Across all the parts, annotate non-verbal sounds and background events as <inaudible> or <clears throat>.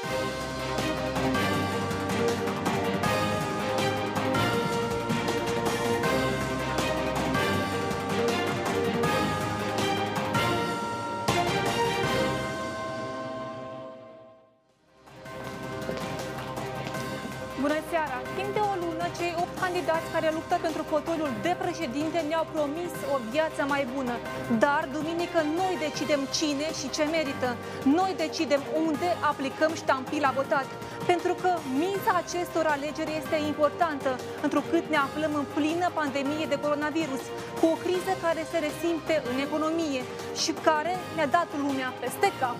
Thank you. Candidați care luptă pentru fotoliul de președinte ne-au promis o viață mai bună. Dar, duminică, noi decidem cine și ce merită. Noi decidem unde aplicăm ștampila votat. Pentru că miza acestor alegeri este importantă, întrucât ne aflăm în plină pandemie de coronavirus, cu o criză care se resimte în economie și care ne-a dat lumea peste cap.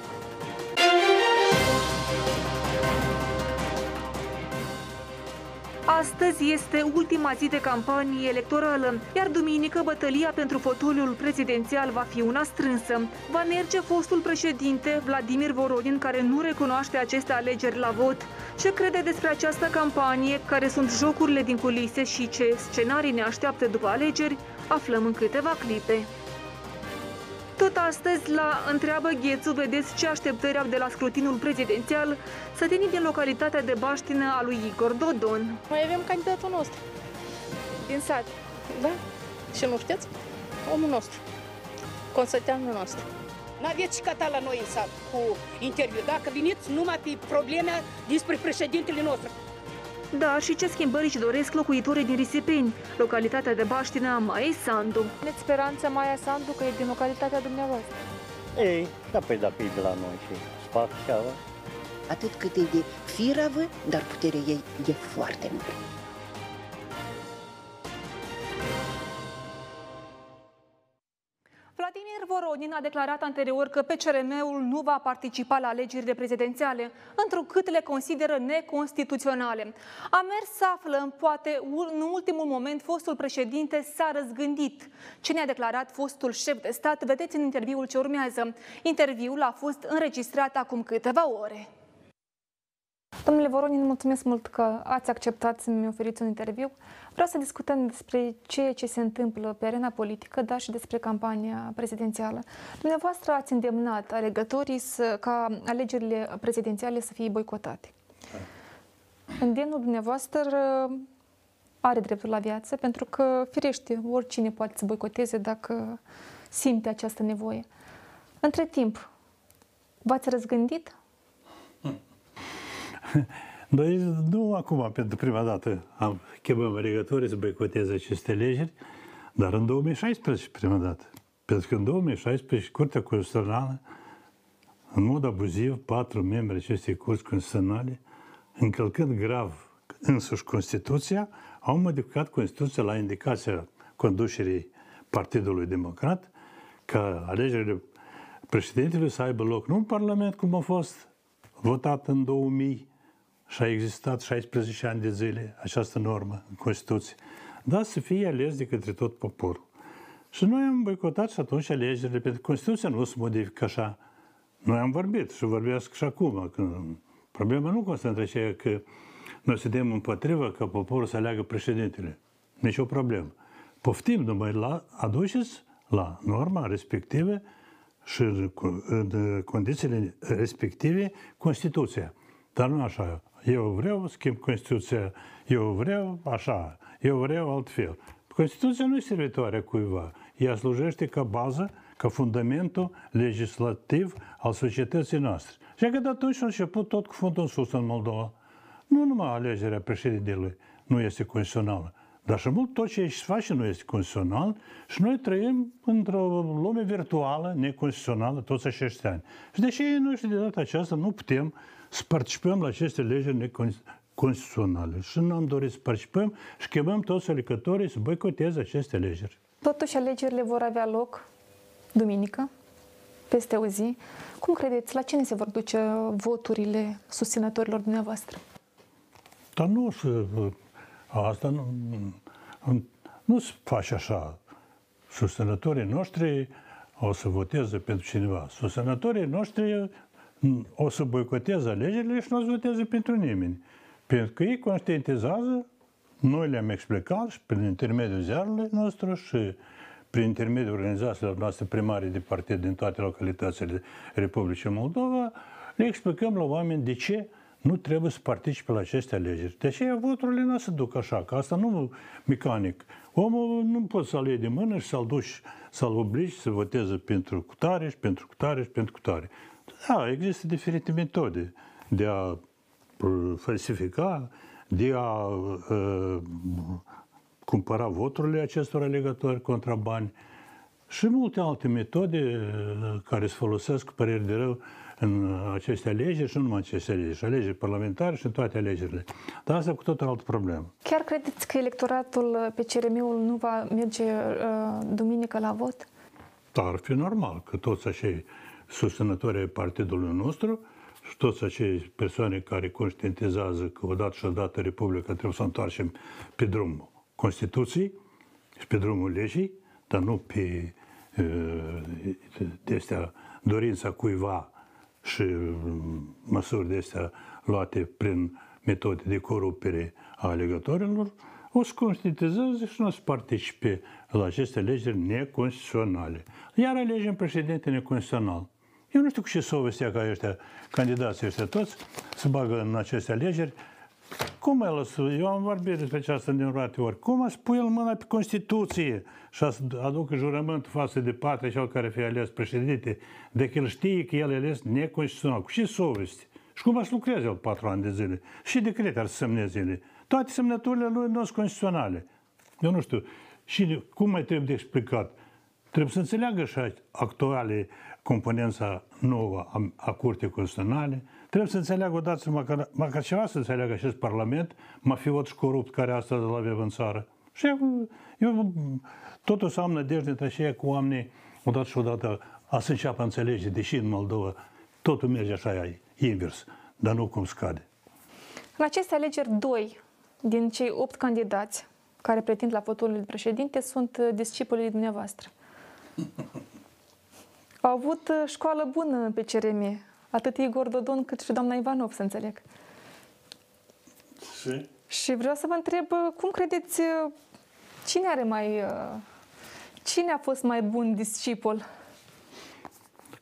Astăzi este ultima zi de campanie electorală, iar duminică bătălia pentru fotoliul prezidențial va fi una strânsă. Va merge fostul președinte Vladimir Voronin, care nu recunoaște aceste alegeri la vot. Ce crede despre această campanie, care sunt jocurile din culise și ce scenarii ne așteaptă după alegeri, aflăm în câteva clipe. Tot astăzi, la Întreabă Ghețu, vedeți ce așteptări au de la scrutinul prezidențial sătenii din localitatea de Baștină a lui Igor Dodon. Mai avem candidatul nostru din sat, da? Și nu știți? Omul nostru, consăteanul nostru. N-aveți și cata la noi în sat cu interviu. Dacă veniți numai pe probleme despre președintele nostru. Da, și ce schimbări își doresc locuitorii din Risipeni, localitatea de Baștină a Maei Sandu. Aveți speranță Maia Sandu că e din localitatea dumneavoastră? Ei, da, păi da, pe de la noi și spac și ala. atât cât e de firavă, dar puterea ei e foarte mare. Voronin a declarat anterior că PCRM-ul nu va participa la alegerile prezidențiale, întrucât le consideră neconstituționale. A mers să aflăm, poate în ultimul moment, fostul președinte s-a răzgândit. Cine a declarat fostul șef de stat, vedeți în interviul ce urmează. Interviul a fost înregistrat acum câteva ore. Domnule Voronin, mulțumesc mult că ați acceptat să-mi oferiți un interviu. Vreau să discutăm despre ceea ce se întâmplă pe arena politică, dar și despre campania prezidențială. Dumneavoastră ați îndemnat alegătorii să, ca alegerile prezidențiale să fie boicotate. Îndemnul dumneavoastră are dreptul la viață, pentru că, firește, oricine poate să boicoteze dacă simte această nevoie. Între timp, v-ați răzgândit? <laughs> Noi nu acum, pentru prima dată, am chemăm alegătorii să boicoteze aceste legeri, dar în 2016 prima dată. Pentru că în 2016 Curtea Constituțională, în mod abuziv, patru membri acestei curți constituționale, încălcând grav însuși Constituția, au modificat Constituția la indicația conducerii Partidului Democrat ca alegerile președintelui să aibă loc nu în Parlament, cum a fost votat în 2000, și a existat 16 ani de zile această normă în Constituție, dar să fie ales de către tot poporul. Și noi am boicotat și atunci alegerile, pentru că Constituția nu se modifică așa. Noi am vorbit și vorbesc și acum. Că problema nu constă între aceea că noi suntem împotrivă ca poporul să aleagă președintele. Nici o problemă. Poftim numai la, aduceți la norma respectivă și în condițiile respective Constituția. Dar nu așa. Eu vreau, schimb Constituția, eu vreau așa, eu vreau altfel. Constituția nu e servitoare cuiva. Ea slujește ca bază, ca fundamentul legislativ al societății noastre. Și că de atunci a început tot cu fundul în sus în Moldova. Nu numai alegerea președintelui nu este constituțională, dar și mult tot ce se face nu este constituțional și noi trăim într-o lume virtuală, neconstituțională, toți acești ani. Și de ce noi și de data aceasta nu putem să participăm la aceste legi neconstituționale. Și nu am dorit să participăm și chemăm toți alegătorii să boicoteze aceste legeri. Totuși, alegerile vor avea loc duminică, peste o zi. Cum credeți, la cine se vor duce voturile susținătorilor dumneavoastră? Dar nu, asta nu, nu, nu se face așa. Susținătorii noștri o să voteze pentru cineva. Susținătorii noștri o să boicoteze alegerile și nu o să voteze pentru nimeni. Pentru că ei conștientizează, noi le-am explicat și prin intermediul ziarului nostru și prin intermediul organizațiilor noastre primare de partid din toate localitățile Republicii Moldova, le explicăm la oameni de ce nu trebuie să participe la aceste alegeri. De aceea voturile nu se duc așa, că asta nu mecanic. Omul nu poți să-l iei de mână și să-l duci, să-l obligi să voteze pentru cutare și pentru cutare și pentru cutare. Da, există diferite metode de a uh, falsifica, de a uh, cumpăra voturile acestor alegători contra bani și multe alte metode uh, care se folosesc cu păreri de rău în aceste alegeri și nu numai aceste alegeri, și alegeri parlamentare și în toate alegerile. Dar asta cu tot o altă problemă. Chiar credeți că electoratul pe CRM-ul nu va merge uh, duminică la vot? Dar ar fi normal că toți acei susținători ai partidului nostru și toți acei persoane care conștientizează că odată și odată Republica trebuie să o întoarcem pe drumul Constituției și pe drumul legii, dar nu pe uh, de astea, dorința cuiva și mm, măsuri de astea luate prin metode de corupere a alegătorilor, o să conștientizeze și nu o să participe la aceste alegeri neconstituționale. Iar alegem președinte neconstituțional. Eu nu știu cu ce sovestea ca ăștia, candidații ăștia toți, să bagă în aceste alegeri. Cum el să, eu am vorbit despre aceasta din roate ori, cum să pui el mâna pe Constituție și să aducă jurământul față de patria cel care fi ales președinte, de că el știe că el e ales neconstituțional. Cu ce soveste? Și cum să lucreze el patru ani de zile? Și decrete ar să semneze ele. Toate semnăturile lui nu sunt constituționale. Eu nu știu. Și cum mai trebuie de explicat? Trebuie să înțeleagă și actuale componența nouă a, a Curții Constituționale, trebuie să înțeleagă odată, măcar, măcar ceva să înțeleagă acest Parlament, mafiot și corupt care astăzi îl avem în țară. Și eu, eu totul să am nădejde între aceia cu oamenii, odată și odată, a să înceapă înțelege, deși în Moldova totul merge așa invers, dar nu cum scade. În aceste alegeri, doi din cei opt candidați care pretind la fotolul de președinte sunt discipolii dumneavoastră. Au avut uh, școală bună pe CRM, atât Igor Dodon cât și doamna Ivanov, să înțeleg. Și? Și vreau să vă întreb, uh, cum credeți, uh, cine are mai... Cine a fost mai bun discipol?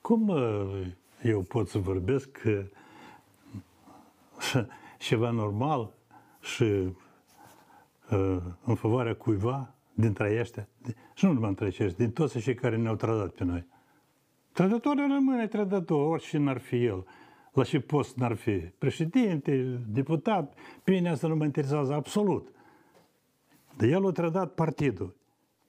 Cum eu pot să vorbesc <laughs> ceva normal și în favoarea cuiva dintre ăștia, și nu numai între aceștia, din toți cei care ne-au trădat pe noi. Trădătorul rămâne trădător, orice n-ar fi el, la ce post n-ar fi. Președinte, deputat, pe mine asta nu mă interesează absolut. Dar el a trădat partidul,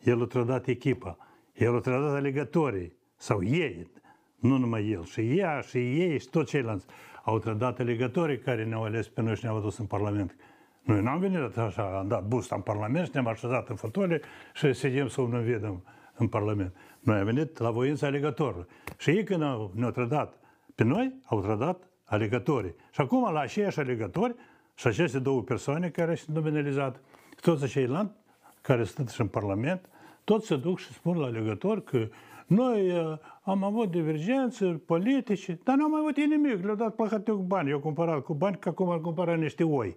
el a trădat echipa, el a trădat alegătorii, sau ei, nu numai el, și ea, și ei, și toți ceilalți. Au trădat alegătorii care ne-au ales pe noi și ne-au adus în Parlament. Noi n-am venit așa, am dat busta în Parlament și ne-am așezat în fotole și sedem să ne vedem în Parlament. Noi am venit la voința alegătorului. Și ei când au, ne-au trădat pe noi, au trădat alegătorii. Și acum la aceiași alegători și aceste două persoane care sunt nominalizate, toți ceilalți care sunt și în Parlament, toți se duc și spun la alegători că noi uh, am avut divergențe politice, dar nu am avut nimic, le-au dat păcate cu bani. Eu cumpărat cu bani, că acum am cumpărat niște oi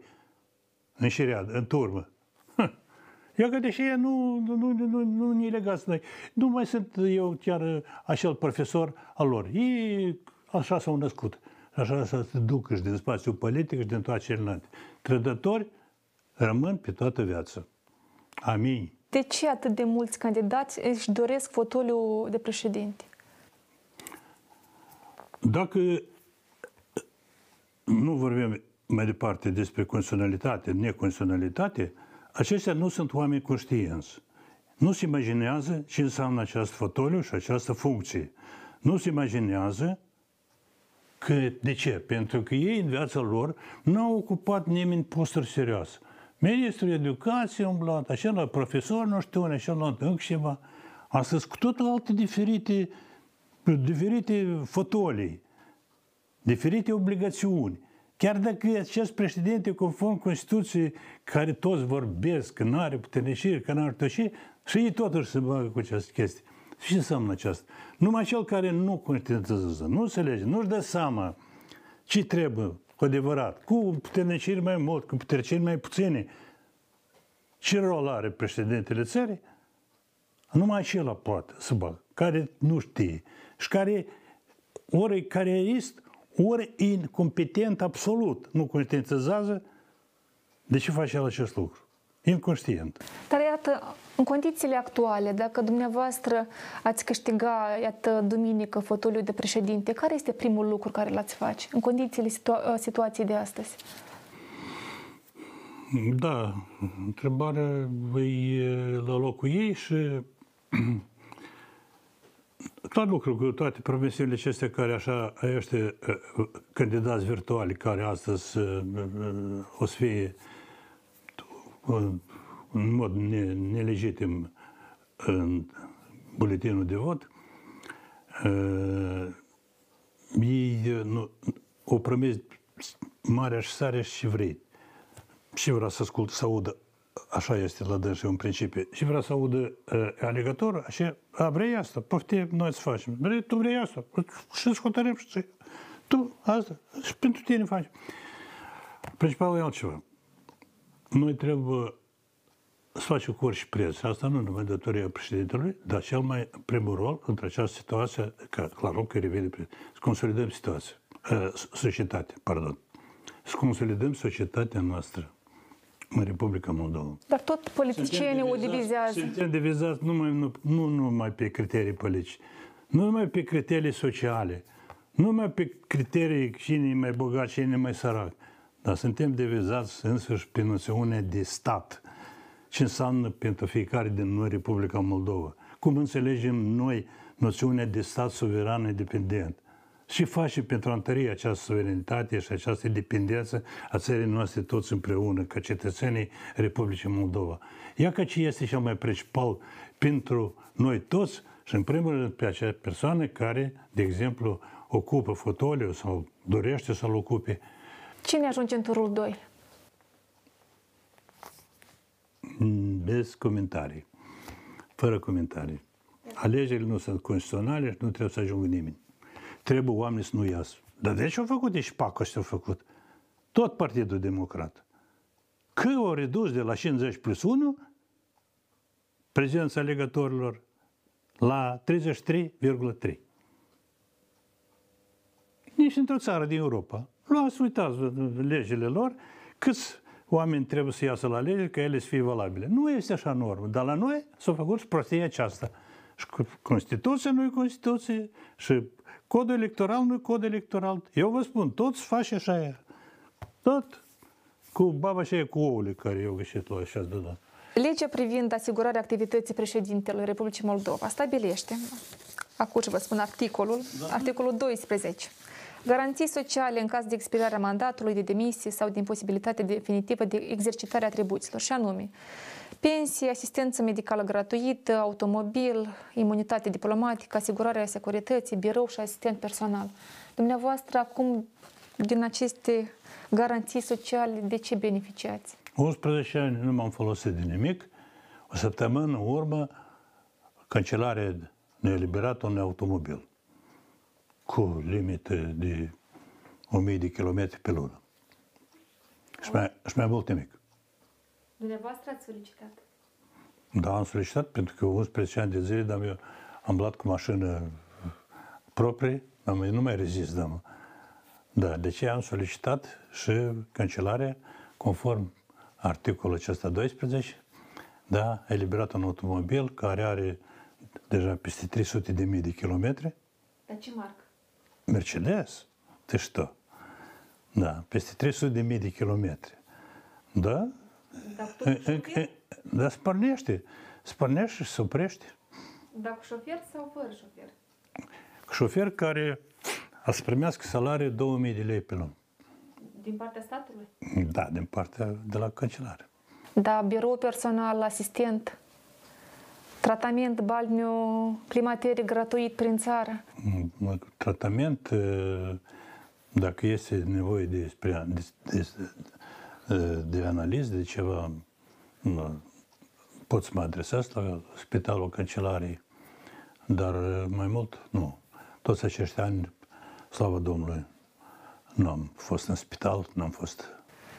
în șiread, în turmă. <laughs> Eu că deși nu, nu, nu, nu, nu ne legați noi. Nu mai sunt eu chiar acel profesor al lor. Ei așa s-au născut. Așa să se ducă și din spațiul politic și din toate celelalte. Trădători rămân pe toată viața. Amin. De ce atât de mulți candidați își doresc fotoliul de președinte? Dacă nu vorbim mai departe despre constituționalitate, neconstituționalitate, aceștia nu sunt oameni conștienți. Nu se imaginează ce înseamnă acest fotoliu și această funcție. Nu se imaginează că, de ce? Pentru că ei în viața lor nu au ocupat nimeni posturi serioase. Ministrul Educației umblat, acela profesor, nu știu, acela încă ceva. Astăzi cu tot alte diferite, diferite fotolii, diferite obligațiuni. Chiar dacă acest președinte, conform Constituției, care toți vorbesc, că nu are puternicire, că nu are tășire, și ei totuși se bagă cu această chestie. Ce înseamnă aceasta? Numai cel care nu conștientizează, nu înțelege, nu-și dă seama ce trebuie cu adevărat, cu puterniciri mai mult, cu puterniciri mai puține, ce rol are președintele țării, numai acela poate să bagă, care nu știe și care ori e carierist, ori incompetent absolut, nu conștientizează de ce face el acest lucru. Inconștient. Dar iată, în condițiile actuale, dacă dumneavoastră ați câștiga, iată, duminică fotoliul de președinte, care este primul lucru care l-ați face în condițiile situa- situației de astăzi? Da, întrebarea e la locul ei și <clears throat> clar lucru cu toate promisiunile acestea care așa, ăștia candidați virtuali care astăzi o să fie în mod nelegitim în buletinul de vot, ei nu, o promis mare și sare și vrei. Și vrea să ascult, să audă, așa este la dânsul în principiu, și vrea să audă uh, alegatorul, așa, a, vrei asta, poftim, noi să facem. Vrei, tu vrei asta, și să hotărâm și tu asta, și pentru tine faci. Principalul e altceva. Noi trebuie să facem cu orice preț. Asta nu numai datoria președintelui, dar cel mai primul rol într această situație, că clar, că revine, să consolidăm situația, societatea, pardon, să consolidăm societatea noastră în Republica Moldova. Dar tot politicienii o divizează. Suntem divizați numai, nu, nu numai pe criterii politici, nu numai pe criterii sociale, nu numai pe criterii cine e mai bogat, cine e mai sărac, dar suntem divizați însăși pe noțiunea de stat. Ce înseamnă pentru fiecare din noi Republica Moldova? Cum înțelegem noi noțiunea de stat suveran independent? Și face pentru a întări această suverenitate și această independență a țării noastre toți împreună, ca cetățenii Republicii Moldova. Ia că ce este cel mai principal pentru noi toți și în primul rând pe acea persoană care, de exemplu, ocupă fotoliu sau dorește să-l ocupe. Cine ajunge în turul 2? Bez comentarii. Fără comentarii. Alegerile nu sunt constituționale și nu trebuie să ajungă nimeni. Trebuie oamenii să nu iasă. Dar de ce au făcut și PAC ăștia au făcut? Tot Partidul Democrat. Că au redus de la 50 plus 1 prezența legătorilor la 33,3. Nici într-o țară din Europa. Luați, uitați legile lor, câți oameni trebuie să iasă la lege ca ele să fie valabile. Nu este așa normă, dar la noi s-a făcut prostia aceasta. Și Constituția nu e Constituție și codul electoral nu e cod electoral. Eu vă spun, toți face așa ea. Tot. Cu baba și cu ouăle care eu găsit la așa de dat. Legea privind asigurarea activității președintelui Republicii Moldova stabilește, acum vă spun articolul, da. articolul 12, garanții sociale în caz de expirarea mandatului, de demisie sau de imposibilitate definitivă de exercitare atribuțiilor, și anume pensie, asistență medicală gratuită, automobil, imunitate diplomatică, asigurarea securității, birou și asistent personal. Dumneavoastră, acum, din aceste garanții sociale, de ce beneficiați? 11 ani nu m-am folosit de nimic. O săptămână în urmă, cancelarea ne-a eliberat un automobil cu limite de 1000 de km pe lună. Și mai, și mai mult nimic. Dumneavoastră ați solicitat? Da, am solicitat pentru că 11 ani de zile dar eu am luat cu mașină proprie, dar nu mai rezist, da. Da, de ce am solicitat și cancelarea conform articolul acesta 12, da, a eliberat un automobil care are deja peste 300 de mii de kilometri. Dar ce marcă? Mercedes. Ты что? Da, peste 300 de mii de kilometri. Da? Dar Da, spărnește. Spărnește și se oprește. Dar cu șofer sau fără șofer? Cu șofer care a să primească salariu 2000 de lei pe lună. Din partea statului? Da, din partea de la cancelare. Da, birou personal, asistent, tratament balneu climateric gratuit prin țară. Tratament, dacă este nevoie de, de, de, de analiză, de ceva, pot să mă adresez la spitalul cancelariei, dar mai mult nu. Toți acești ani, slavă Domnului, nu am fost în spital, nu am fost...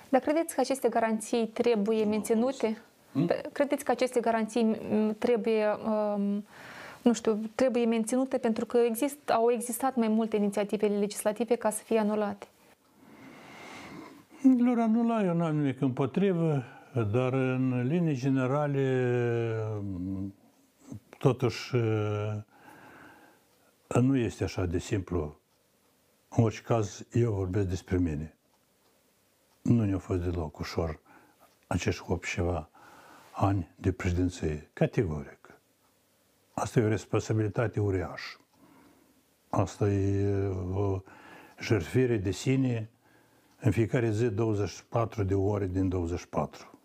Dar credeți că aceste garanții trebuie menținute? Hmm? Credeți că aceste garanții trebuie um, nu știu, trebuie menținute pentru că exist, au existat mai multe inițiative legislative ca să fie anulate. Lor anula, eu n-am nimic împotrivă, dar în linii generale, totuși, nu este așa de simplu. În orice caz, eu vorbesc despre mine. Nu ne-a fost deloc ușor acești 8 ceva ani de președinție. Categoric. Asta e o responsabilitate uriașă. Asta e o jertfire de sine în fiecare zi 24 de ore din 24.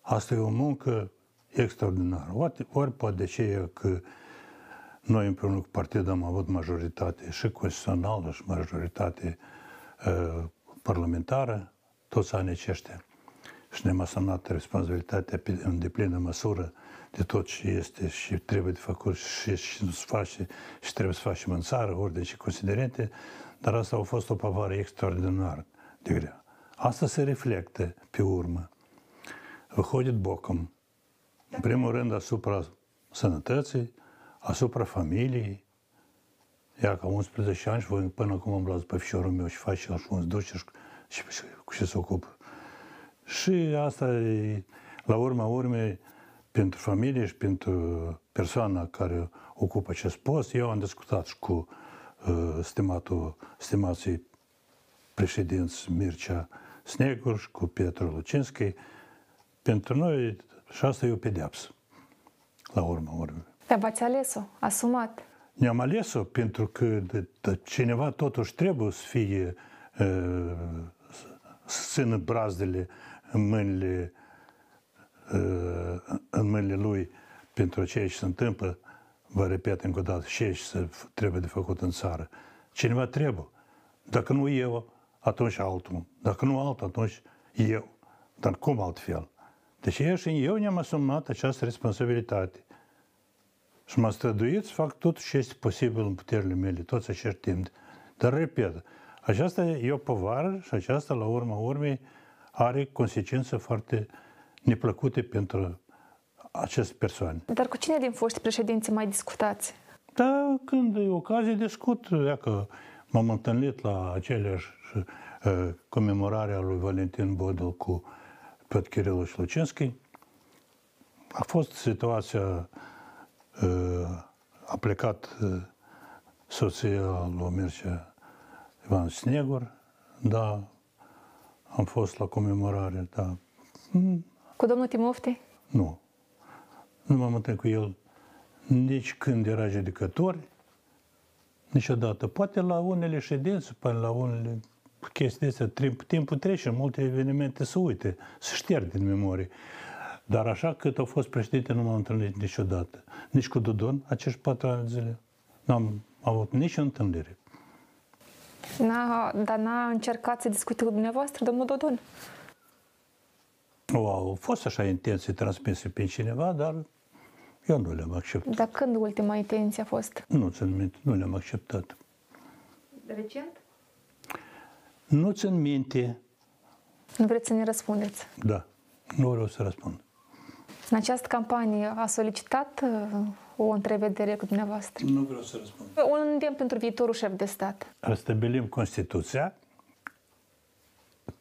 Asta e o muncă extraordinară. Ori, ori poate de ce că noi împreună cu partidul am avut majoritate și constituțională și majoritate uh, parlamentară toți anii aceștia și ne-am asumat responsabilitatea în deplină măsură de tot ce este și trebuie de făcut și, și nu se face și trebuie să facem în țară, ori de ce considerente, dar asta a fost o pavară extraordinar de grea. Asta se reflectă pe urmă. Выходит bocăm. În primul rând asupra sănătății, asupra familiei. Ia ca 11 ani și voi până acum am luat pe fiorul meu și face și un duce și, și, cu ce se ocupă. și asta e, la urma urmei, pentru familie și pentru persoana care ocupă acest post, eu am discutat și cu uh, stimatul, stimații președinți Mircea Snegur și cu Petru Lucinski. Pentru noi și asta e o pedeapsă, la urma urmei. Dar v-ați ales-o, asumat. Ne-am ales-o pentru că de, de cineva totuși trebuie să fie uh, să țină brazdele în mâinile, uh, în mâinile lui pentru ceea ce se întâmplă, vă repet încă o dată, ce se trebuie de făcut în țară. Cineva trebuie. Dacă nu eu, atunci altul. Dacă nu altul, atunci eu. Dar cum altfel? Deci eu și eu ne-am asumat această responsabilitate. Și m-am străduit să fac tot ce este posibil în puterile mele, toți acești timp. Dar, repet, aceasta e o povară și aceasta, la urma urmei, are consecințe foarte neplăcute pentru aceste persoane. Dar cu cine din foști președinți mai discutați? Da, când e ocazie, discut. Dacă m-am întâlnit la aceleași uh, comemorare a lui Valentin Bodel cu Piotr Kirilu și Șlucinski. A fost situația, uh, a plecat uh, soția lui Mircea Ivan Snegur, da, am fost la comemorare, da. Cu domnul Timofte? Nu. Nu m-am întâlnit cu el nici când era judecător, niciodată. Poate la unele ședințe, poate la unele chestii astea, timpul trece, multe evenimente se uite, se șterg din memorie. Dar așa cât a fost președinte, nu m-am întâlnit niciodată. Nici cu Dodon, acești patru ani de zile. N-am avut nici întâlnire. N-a, dar n-a încercat să discute cu dumneavoastră, domnul Dodon? O, au fost așa intenții transmise pe cineva, dar eu nu le-am acceptat. Dar când ultima intenție a fost? Nu țin minte, nu le-am acceptat. Recent? Nu țin minte. Nu vreți să ne răspundeți? Da, nu vreau să răspund. În această campanie a solicitat uh, o întrevedere cu dumneavoastră? Nu vreau să răspund. Un îndemn pentru viitorul șef de stat. Restabilim Constituția,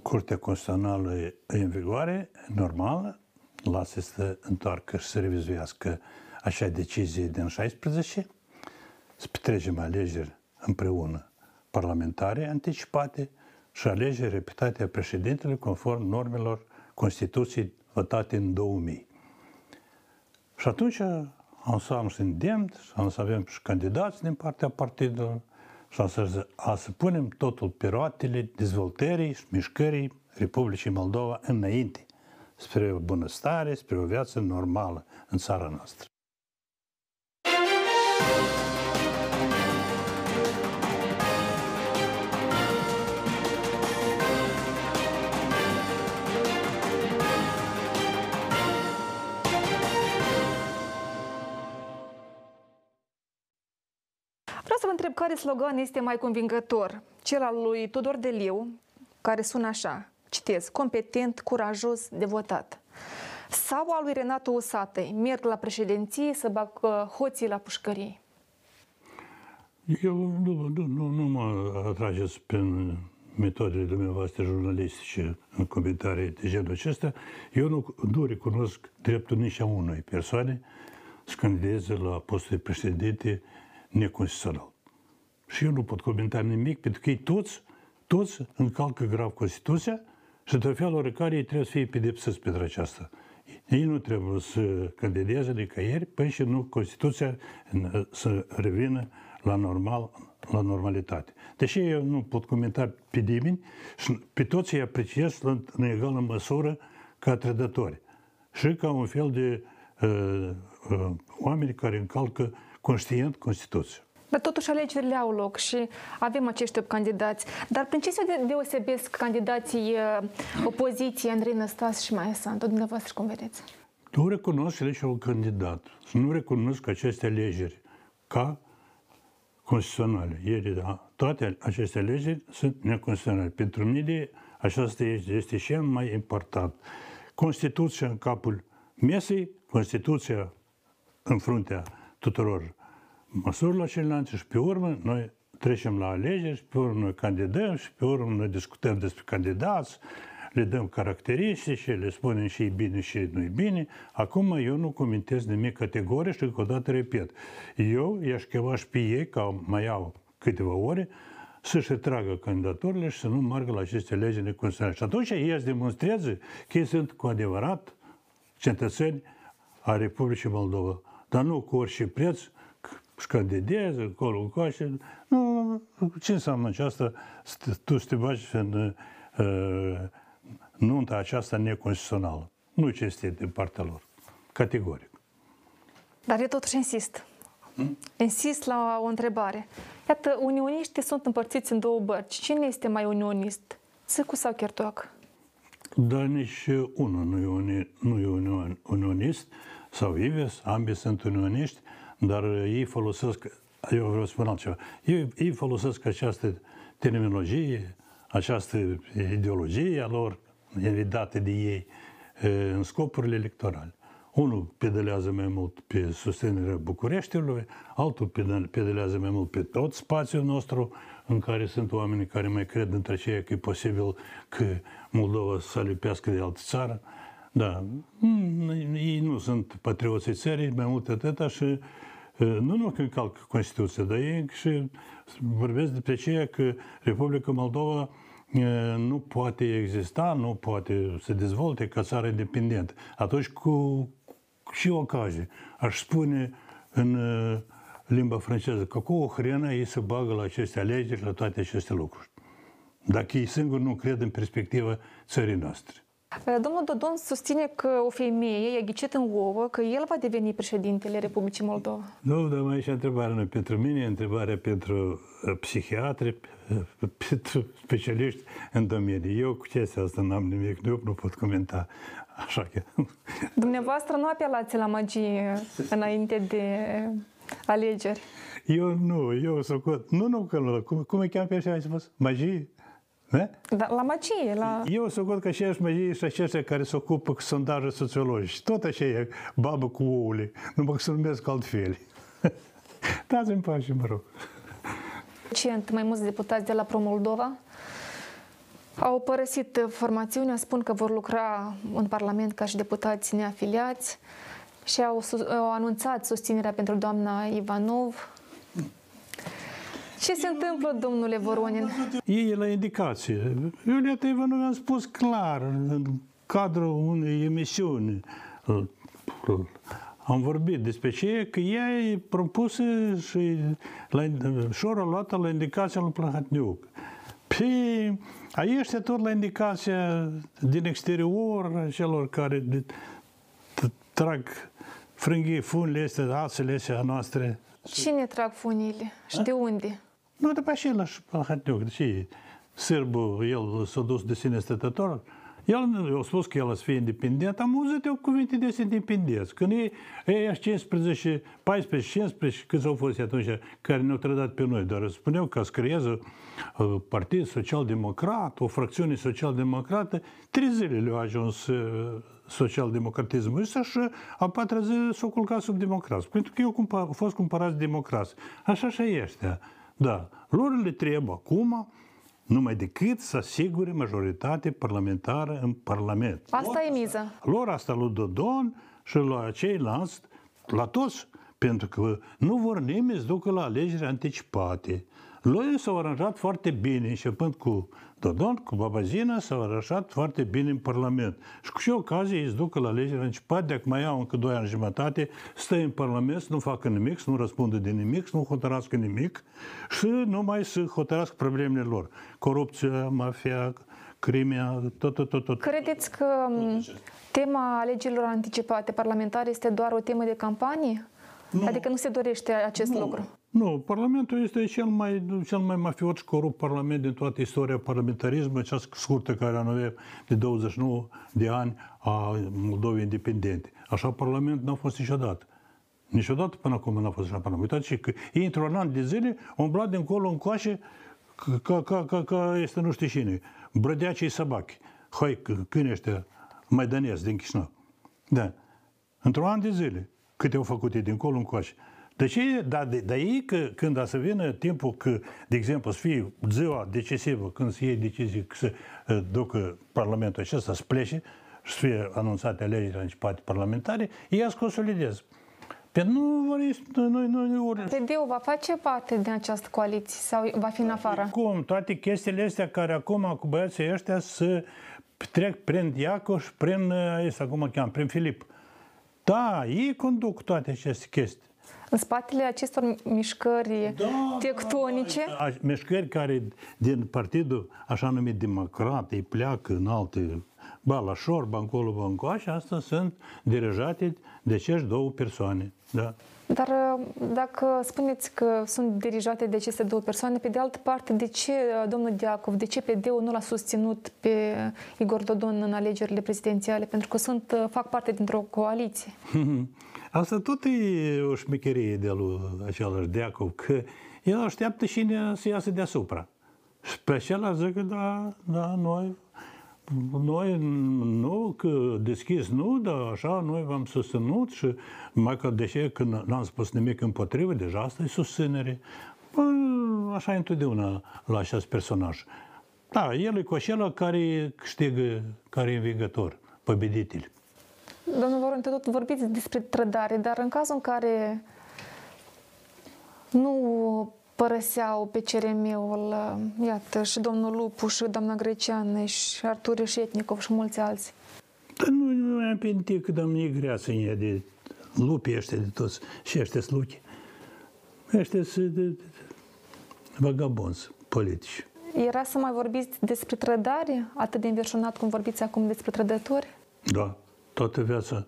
Curtea Constituțională e în vigoare, normală, lasă să întoarcă și să revizuiască așa decizie din 16, să petrecem alegeri împreună parlamentare anticipate și alegeri repetate a președintelui conform normelor Constituției votate în 2000. Și atunci am să am și îndemn, și am să avem și candidați din partea partidului, și am să, a să punem totul pe roatele dezvoltării și mișcării Republicii Moldova înainte, spre o bunăstare, spre o viață normală în țara noastră. Care slogan este mai convingător? Cel al lui Tudor Deliu, care sună așa, citez, competent, curajos, devotat. sau al lui Renato Usatăi merg la președinție să bag hoții la pușcărie? Eu nu, nu, nu, nu mă atrageți prin metodele dumneavoastră jurnalistice în comentarii de genul acesta. Eu nu, nu recunosc dreptul nici a unei persoane să candideze la postul de președinte neconstituțional. Și eu nu pot comenta nimic, pentru că ei toți, toți încalcă grav Constituția și de felul oricare ei trebuie să fie pedepsiți pentru aceasta. Ei nu trebuie să candideze nicăieri până și nu Constituția să revină la normal, la normalitate. Deși eu nu pot comenta pe nimeni și pe toți îi apreciez în egală măsură ca trădători și ca un fel de uh, uh, oameni care încalcă conștient Constituția. Dar totuși alegerile au loc și avem acești candidați. Dar prin ce se deosebesc candidații uh, opoziției Andrei Năstas și Maia Sandu? Dumneavoastră cum vedeți? Nu recunosc și un candidat. Nu recunosc aceste alegeri ca constituționale. Ele, da, toate aceste alegeri sunt neconstituționale. Pentru mine, aceasta este cel mai important. Constituția în capul mesei, Constituția în fruntea tuturor măsurilor celelalte și pe urmă noi trecem la alegeri și pe urmă noi candidăm și pe urmă noi discutăm despre candidați, le dăm caracteristici, le spunem și e bine și nu e bine. Acum eu nu comentez nimic categoric și încă o dată repet. Eu i-aș chema și pe ei, ca mai iau câteva ore, să-și retragă candidaturile și să nu meargă la aceste legi neconstituționale. Și atunci ei să demonstreze că ei sunt cu adevărat cetățeni a Republicii Moldova. Dar nu cu orice preț, și candideze, acolo, încoace. Nu, ce înseamnă aceasta? Tu să te bagi în uh, nunta aceasta neconstituțională. Nu ce este din partea lor. Categoric. Dar eu totuși insist. Hmm? Insist la o întrebare. Iată, unioniștii sunt împărțiți în două bărci. Cine este mai unionist? Țâcu sau Chertoac? Dar nici unul nu e, uni, nu e union, unionist sau Ives, ambii sunt unioniști, dar ei folosesc, eu vreau să spun altceva, ei, ei folosesc această terminologie, această ideologie a lor, evidate de ei, în scopurile electorale. Unul pedalează mai mult pe susținerea Bucureștiului, altul pedalează mai mult pe tot spațiul nostru, în care sunt oameni care mai cred între cei că e posibil că Moldova să lipească de altă țară. Da, mm, ei nu sunt patrioții țării, mai mult atâta și nu numai că încalcă Constituția, dar ei și vorbesc despre ceea că Republica Moldova nu poate exista, nu poate să dezvolte ca țară independentă. Atunci cu și ocazie aș spune în limba franceză, că cu o hrenă ei se bagă la aceste alegeri, la toate aceste lucruri. Dacă ei singuri nu cred în perspectiva țării noastre. Domnul Dodon susține că o femeie i-a ghicit în ouă că el va deveni președintele Republicii Moldova. Nu, dar mai și întrebarea nu pentru mine, întrebarea pentru psihiatri, <laughs> pentru specialiști în domeniu. Eu cu chestia asta n-am nimic, eu nu pot comenta. Așa că... <laughs> Dumneavoastră nu apelați la magie înainte de alegeri? Eu nu, eu socot. Nu, nu, că, cum, cum îi cheamă pe așa, ai spus? Magie? Da? Da, la magie, la... Eu sunt gând că aceeași magie și aceștia care se ocupă cu sondaje sociologice. Tot așa e babă cu ouăle, numai că se numesc altfel. <laughs> Dați-mi pace, mă rog. Recent, mai mulți deputați de la Pro-Moldova au părăsit formațiunea, spun că vor lucra în Parlament ca și deputați neafiliați și au, au anunțat susținerea pentru doamna Ivanov ce se întâmplă, domnule Voronin? Ei la indicație. Iulieta Ivanov a spus clar în cadrul unei emisiuni. Am vorbit despre ce că ea e propusă și la, șora luată la indicația lui Plahatniuc. Pe aici tot la indicația din exterior a celor care trag frânghii funile astea, asele astea noastre. Cine trag funile și de unde? Nu, după același Palhatniuc, ce Sârbul, el s-a dus de sine stătător, El a spus că el o să fie independent, am auzit eu cuvinte de independent. Când ei, ei 15, 14, 15, câți au fost atunci, care ne-au trădat pe noi, dar spuneau că să creează uh, Partid Social-Democrat, o fracțiune social-democrată, trei zile le-au ajuns uh, social-democratismul ăsta și a patra zi s-au culcat sub democrați. Pentru că eu cumpa, au fost cumpărați democrați. Așa și ăștia. Da. Lor le trebuie acum numai decât să asigure majoritate parlamentară în Parlament. Asta e miza. Lor asta lui Dodon și la ceilalți, la toți, pentru că nu vor nimeni să ducă la alegeri anticipate. Lui s-au aranjat foarte bine, începând cu Dodon, cu Babazina, s-au aranjat foarte bine în Parlament. Și cu ce ocazie îi ducă la alegeri anticipate, de acum iau încă doi ani jumătate, stă în Parlament să nu facă nimic, să nu răspundă de nimic, să nu hotărască nimic și numai să hotărască problemele lor. Corupția, mafia, crimea, tot, tot, tot. tot. Credeți că m, tema alegerilor anticipate parlamentare este doar o temă de campanie? Nu. Adică nu se dorește acest lucru? Nu, Parlamentul este cel mai, cel mai mafiot și corupt parlament din toată istoria parlamentarismului, cea scurtă care am avut de 29 de ani a Moldovei independente. Așa Parlament n-a fost niciodată. Niciodată până acum n-a fost așa Parlament. Uitați că ei într-un an de zile au umblat de încolo încoace ca, ca, ca, ca este nu știu cine. Brădeacii săbachi. Hai, câini ăștia maidanezi din Chișinău. Da. Într-un an de zile. Câte au făcut ei din colo încoace. De ce? Dar de, de ei că când a să vină timpul că, de exemplu, să fie ziua decisivă, când se iei decizii că să uh, ducă Parlamentul acesta să plece și să fie anunțate alegerile anticipate parlamentare, ei să consolidez. Pe nu vor noi, noi, noi ori... PD-ul va face parte din această coaliție sau va fi în afară? Cum? Toate chestiile astea care acum cu băieții ăștia să trec prin Iacoș, prin, este acum cheam, prin Filip. Da, ei conduc toate aceste chestii. În spatele acestor mișcări Da, tectonice, A- mișcări care din partidul așa numit democrat îi pleacă în alte ba la șorba, încolo, ba încoace, asta sunt dirijate de acești două persoane. Da. dar uh, dacă spuneți că sunt dirijate de aceste două persoane, pe de altă parte, de ce uh, domnul Diacov, de ce PD-ul nu l-a susținut pe Igor Dodon în alegerile prezidențiale? Pentru că sunt, uh, fac parte dintr-o coaliție. <laughs> Asta tot e o șmecherie de lui același Deacov, că el așteaptă și ne, să iasă deasupra. Și pe acela zic că da, da, noi, noi nu, că deschis nu, dar așa noi v-am susținut și mai că deși că n-am spus nimic împotrivă, deja asta e susținere. Bă, așa e întotdeauna la acest personaj. Da, el e cu acela care câștigă, care e învingător, pobeditel. Domnul Voron, tot vorbiți despre trădare, dar în cazul în care nu părăseau pe CRM-ul, iată, și domnul Lupu, și doamna Greceană, și Artur Șetnicov și mulți alții. Dar nu, nu mi-am amintit că domnii greață în ea de lupii ăștia de toți și ăștia sluchi. Ăștia sunt de, de, de, vagabonzi politici. Era să mai vorbiți despre trădare, atât de înverșunat cum vorbiți acum despre trădători? Da, toată viața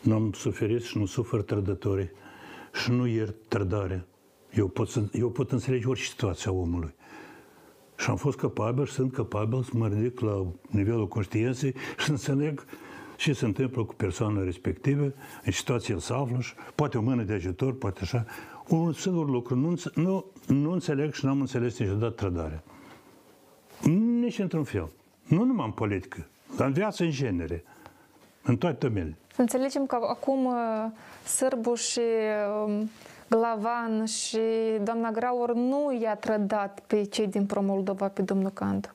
n-am suferit și nu sufăr trădătorii și nu iert trădarea. Eu pot, să, eu pot înțelege orice situație a omului. Și am fost capabil și sunt capabil să mă ridic la nivelul conștiinței și să înțeleg ce se întâmplă cu persoana respectivă, în situație el se află și poate o mână de ajutor, poate așa. Un singur lucru, nu, înțe- nu, nu înțeleg și n-am înțeles niciodată trădarea. Nici într-un fel. Nu numai în politică, dar în viață în genere. În toate domeniile. Să înțelegem că acum uh, Sârbu și um, Glavan și doamna Graur nu i-a trădat pe cei din Pro-Moldova, pe domnul Candu.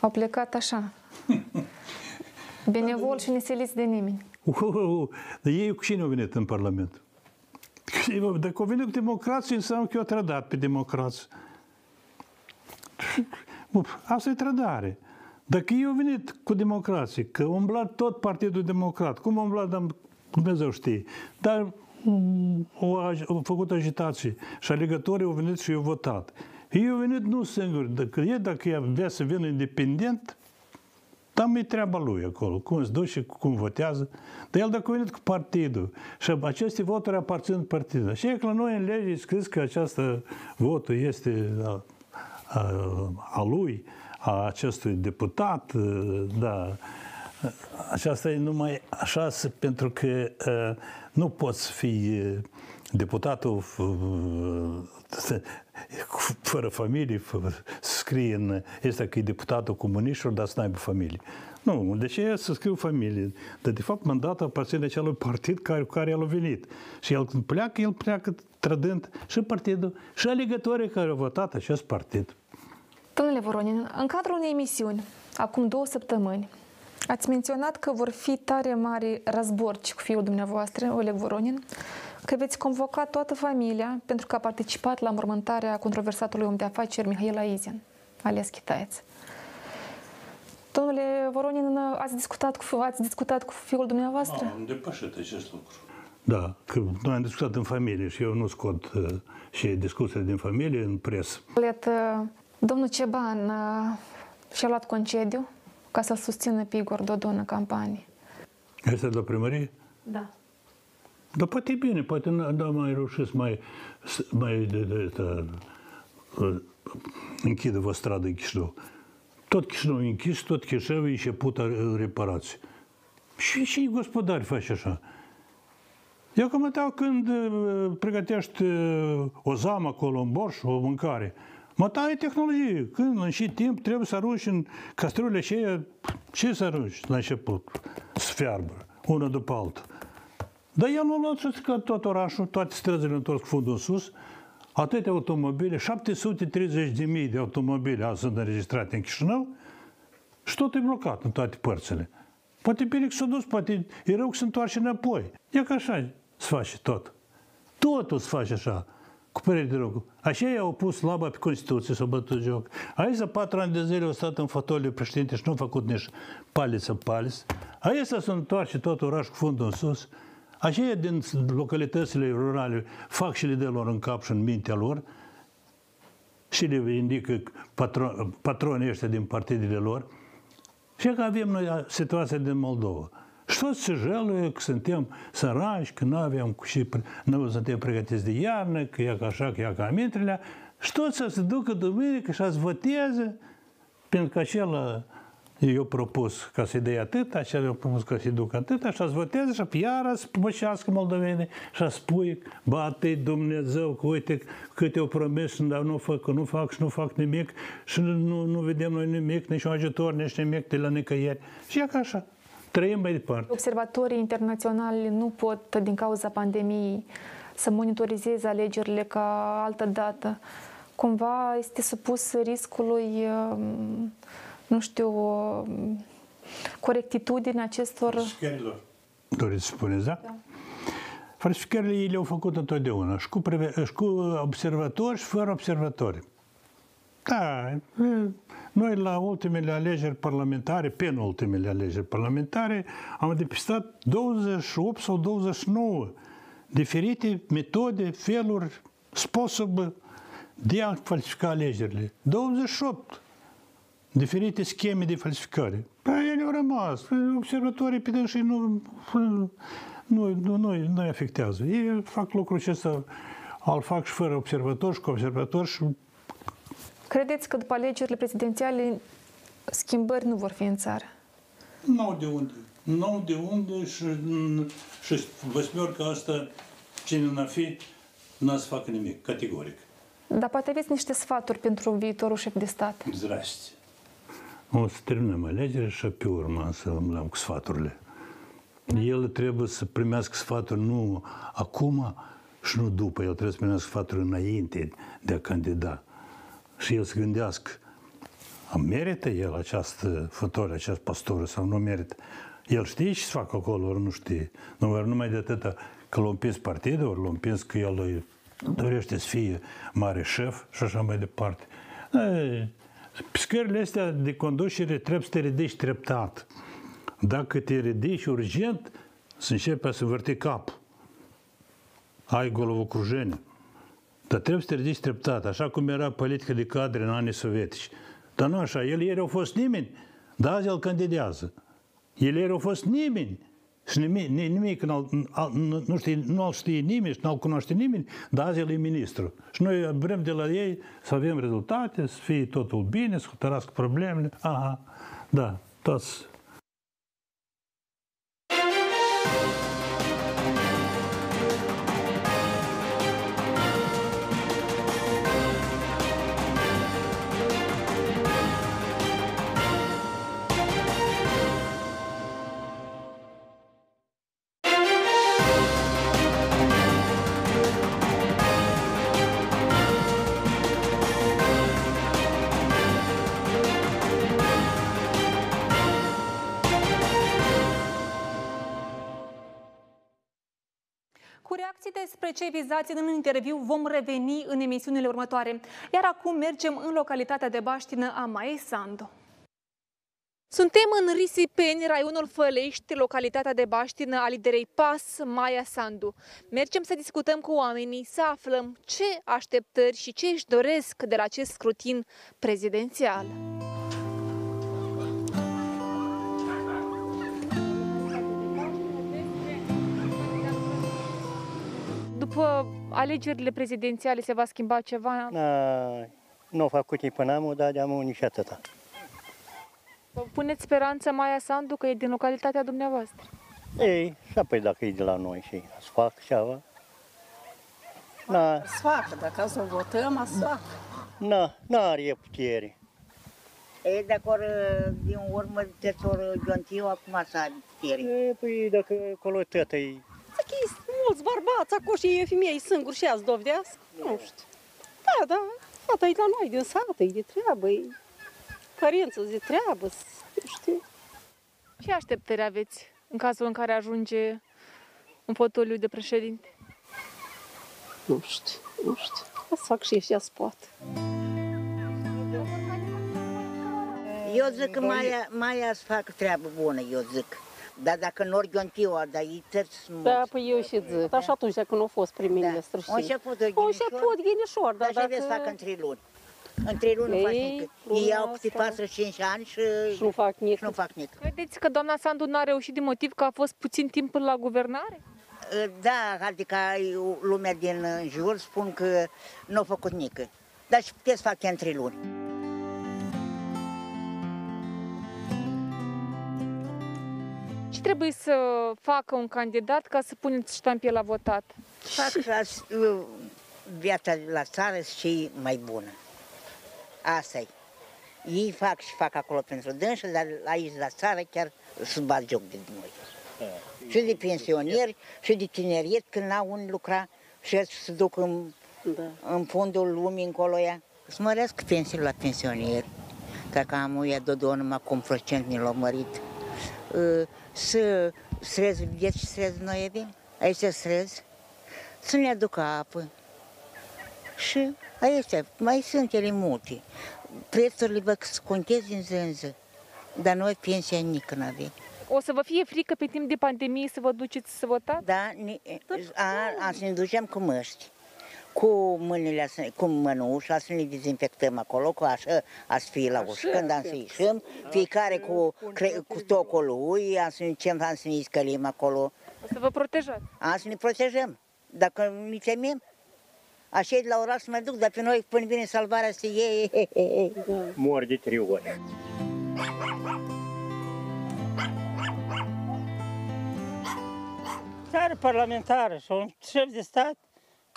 Au plecat așa. <laughs> Benevol și nesiliți de nimeni. Uh, dar ei cu cine au venit în Parlament? Dacă au venit cu democrație, înseamnă că eu trădat pe democrație. <laughs> Asta e trădare. Dacă eu au venit cu democrație, că a umblat tot Partidul Democrat, cum a umblat, dar Dumnezeu știe, dar mm, au, au făcut agitație și alegătorii au venit și au votat. Ei au venit nu singuri, dacă e, dacă ea vrea să vină independent, tam e treaba lui acolo, cum se duce, cum votează. Dar el dacă a venit cu partidul și aceste voturi aparțin partidului. Și e că la noi în lege e scris că această votul este a, a, a lui, a acestui deputat, da, aceasta e numai așa să- pentru că uh, nu poți fi uh, deputatul uh, să- cu- fără familie, fără, să scrie în este că e deputatul comuniștilor, dar să n-aibă familie. Nu, de ce să scriu familie? Dar de fapt mandatul aparține acelui partid care, cu care el a venit. Și el când pleacă, el pleacă trădând și partidul și alegătorii care au votat acest partid. Domnule Voronin, în cadrul unei emisiuni, acum două săptămâni, ați menționat că vor fi tare mari războrci cu fiul dumneavoastră, Oleg Voronin, că veți convoca toată familia pentru că a participat la mormântarea controversatului om de afaceri Mihail Aizin, alias Chitaeț. Domnule Voronin, ați discutat cu, ați discutat cu fiul dumneavoastră? Am depășit acest lucru. Da, că noi am discutat în familie și eu nu scot uh, și discuțiile din familie în presă. Let, domnul Ceban uh, și-a luat concediu ca să-l susțină pe Igor Dodon în campanie. Este la primărie? Da. Dar poate e bine, poate n- n-am mai reușit să mai, să mai de, de, de, uh, închidă vă stradă în Chișinău. Tot Chișinău e închis, tot Chișinău e început uh, reparații. Și, și gospodari face așa. Eu că mă dau când uh, pregătești uh, o zamă acolo, un borș, o mâncare. Mă dau e tehnologie. Când în și timp trebuie să arunci în castrurile aceea, ce să arunci la început? Să fiarbă, una după alta. Dar el a luat să că tot orașul, toate străzile întors cu fundul în sus, atâtea automobile, 730.000 de automobile azi sunt înregistrate în Chișinău și tot e blocat în toate părțile. Poate bine că s-a dus, poate e rău că se întoarce înapoi. E că așa se face tot. Totul se face așa, cu părere de rău. Așa i-au pus laba pe Constituție, s-au bătut joc. Aici, patru ani de zile, au stat în fotoliu președinte și nu au făcut nici paliță paliță. Aici se întoarce tot orașul cu fundul în sus. Aceia din localitățile rurale fac și le de lor în cap și în mintea lor și le indică patro, patronii ăștia din partidele lor. Și că avem noi situația din Moldova. Și toți se jăluie că suntem săraci, că nu avem cu și nu suntem pregătiți de iarnă, că e ca așa, că e ca amintrile. Și toți să se ducă duminică și să voteze, pentru că acela eu propus ca să-i dea atâta, acela eu propus ca să-i ducă atâta și să voteze și iară să pășească moldovenii și să spui, bate Dumnezeu, că uite câte au promis, dar nu fac, nu fac și nu fac nimic și nu, nu vedem noi nimic, nici un ajutor, nici nimic de la nicăieri. Și e ca așa. Trăim mai departe. Observatorii internaționali nu pot, din cauza pandemiei, să monitorizeze alegerile ca altă dată. Cumva este supus riscului, um, nu știu, um, corectitudine acestor... Falsificărilor. Doriți să spuneți, da? da. Falsificările ei le-au făcut întotdeauna, și cu, preve- și cu observatori și fără observatori. Da, noi la ultimele alegeri parlamentare, penultimele alegeri parlamentare, am depistat 28 sau 29 diferite metode, feluri, sposobe de a falsifica alegerile. 28 diferite scheme de falsificare. Păi ele au rămas. Observatorii pe dânsii nu, nu, nu, nu, nu afectează. Ei fac lucrul acesta, îl fac și fără observatori și cu observatori și Credeți că după alegerile prezidențiale schimbări nu vor fi în țară? Nu de unde. Nu de unde și, și vă spun că asta cine n-a fi, n-a să facă nimic, categoric. Dar poate aveți niște sfaturi pentru viitorul șef de stat. Zdraste. O să terminăm alegerile și pe urmă să îmblăm cu sfaturile. El trebuie să primească sfaturi nu acum și nu după. El trebuie să primească sfaturi înainte de a candida. Și el să gândească, merită el această fătoare, acest pastor sau nu merită? El știe ce să facă acolo, ori nu știe. Nu, ori numai de atâta că l-a împins partidul, ori l-a împins că el dorește să fie mare șef și așa mai departe. Scările astea de conducere trebuie să te ridici treptat. Dacă te ridici urgent, să începe să vârti capul. Ai golovocrujenie. Dar trebuie să te ridici treptat, așa cum era politica de cadre în anii sovietici. Dar nu așa, el ieri au fost nimeni, dar azi el candidează. El ieri au fost nimeni, și nimic, nimic nu, nu, știe, nu știe nimeni și nu-l cunoaște nimeni, dar azi el e ministru. Și noi vrem de la ei să avem rezultate, să fie totul bine, să hotărască problemele. Aha, da, toți cei vizați în interviu vom reveni în emisiunile următoare. Iar acum mergem în localitatea de Baștină a Maei Sandu. Suntem în Risipeni, raionul Fălești, localitatea de Baștină a liderei PAS, Maia Sandu. Mergem să discutăm cu oamenii, să aflăm ce așteptări și ce își doresc de la acest scrutin prezidențial. După alegerile prezidențiale se va schimba ceva? Na, nu au făcut nici până amul, dar de-amul nici atâta. Vă Puneți speranță Maia Sandu că e din localitatea dumneavoastră. Ei, și apoi dacă e de la noi și să fac ceva. Na, Să facă, dacă să votăm, să facă. na, n-are putere. E de acolo, din urmă, de țoră Iontiu, acum să are putere. E, păi dacă acolo tătă e Că mulți bărbați acolo și femei singuri și azi dovedească. Nu știu. Da, da, fata e la noi, din sat, e de treabă, e părință de treabă, nu știu. Ce așteptări aveți în cazul în care ajunge un fotoliu de președinte? Nu știu, nu știu. O să fac și ăștia să poată. Eu zic că Maia, Maia să facă treabă bună, eu zic. Dar dacă nu ori Iontiu, dar e tăți sunt Da, mulți. păi eu și zic. Dar și atunci când au fost prim-ministru Da. O și... început O început ghinișor, dar Dar ce vreți să facă dacă... în trei luni? În trei luni nu fac Ei, nică. luna Ei au câte asta- 4-5 ani și, Și nu fac nici. și nu fac nică. Credeți că doamna Sandu n-a reușit din motiv că a fost puțin timp la guvernare? Da, adică lumea din jur spun că nu au făcut nică. Dar și puteți să facă în trei luni. Trebuie să facă un candidat ca să puneți ștampie la votat? Fac ca s- viața la țară și mai bună. asta e. Ei fac și fac acolo pentru dânsul, dar aici la țară chiar să bat joc de noi. Și de pensionieri, și de tineriet, când n-au unde lucra, și să se duc în, Da. în fundul lumii încolo ea. Să mărească pensiile la pensionieri, dacă am uia Dodo numai cum procent ne l-au mărit. Uh, Să străzi, vedeți ce străzi noi avem? Aici străzi. Să ne aducă apă. Și aici, mai sunt ele multe. Prețurile vă să contezi din zi în zi. Dar noi pensia nică nu avem. O să vă fie frică pe timp de pandemie să vă duceți să votați? Da, ne, a, a, să ne ducem cu măști. Cu mâinile, să- cu mănușa, să ne dezinfectăm acolo, cu așa, a să fie la ușă, când am să ieșim, fiecare cu, cre, cu tocul lui, am să ne ducem, am să ne scălim acolo, O să vă protejați. am să ne protejăm. Dacă ne temem, așa e de la oraș să mă duc, dar pe noi până vine salvarea să iei. <laughs> Mor de trei ori. țară parlamentară și un șef de stat,